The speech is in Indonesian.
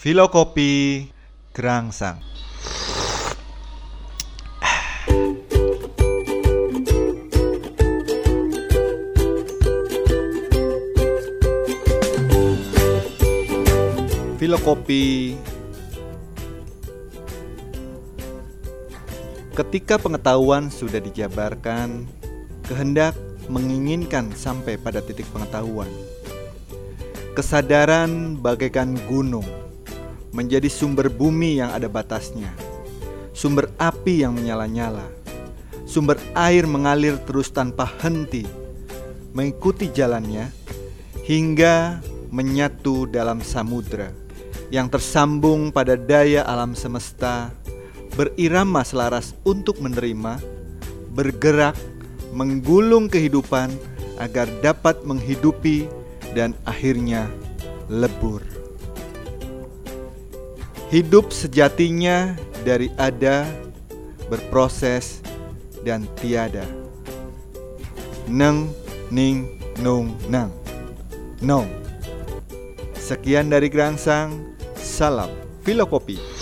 Filokopi Gerangsang Filokopi Ketika pengetahuan sudah dijabarkan, kehendak menginginkan sampai pada titik pengetahuan. Kesadaran bagaikan gunung menjadi sumber bumi yang ada batasnya, sumber api yang menyala-nyala, sumber air mengalir terus tanpa henti, mengikuti jalannya hingga menyatu dalam samudra yang tersambung pada daya alam semesta berirama selaras untuk menerima, bergerak, menggulung kehidupan agar dapat menghidupi dan akhirnya lebur. Hidup sejatinya dari ada, berproses, dan tiada. Neng, ning, nung, nang. Nong. Sekian dari Gerangsang, salam filokopi.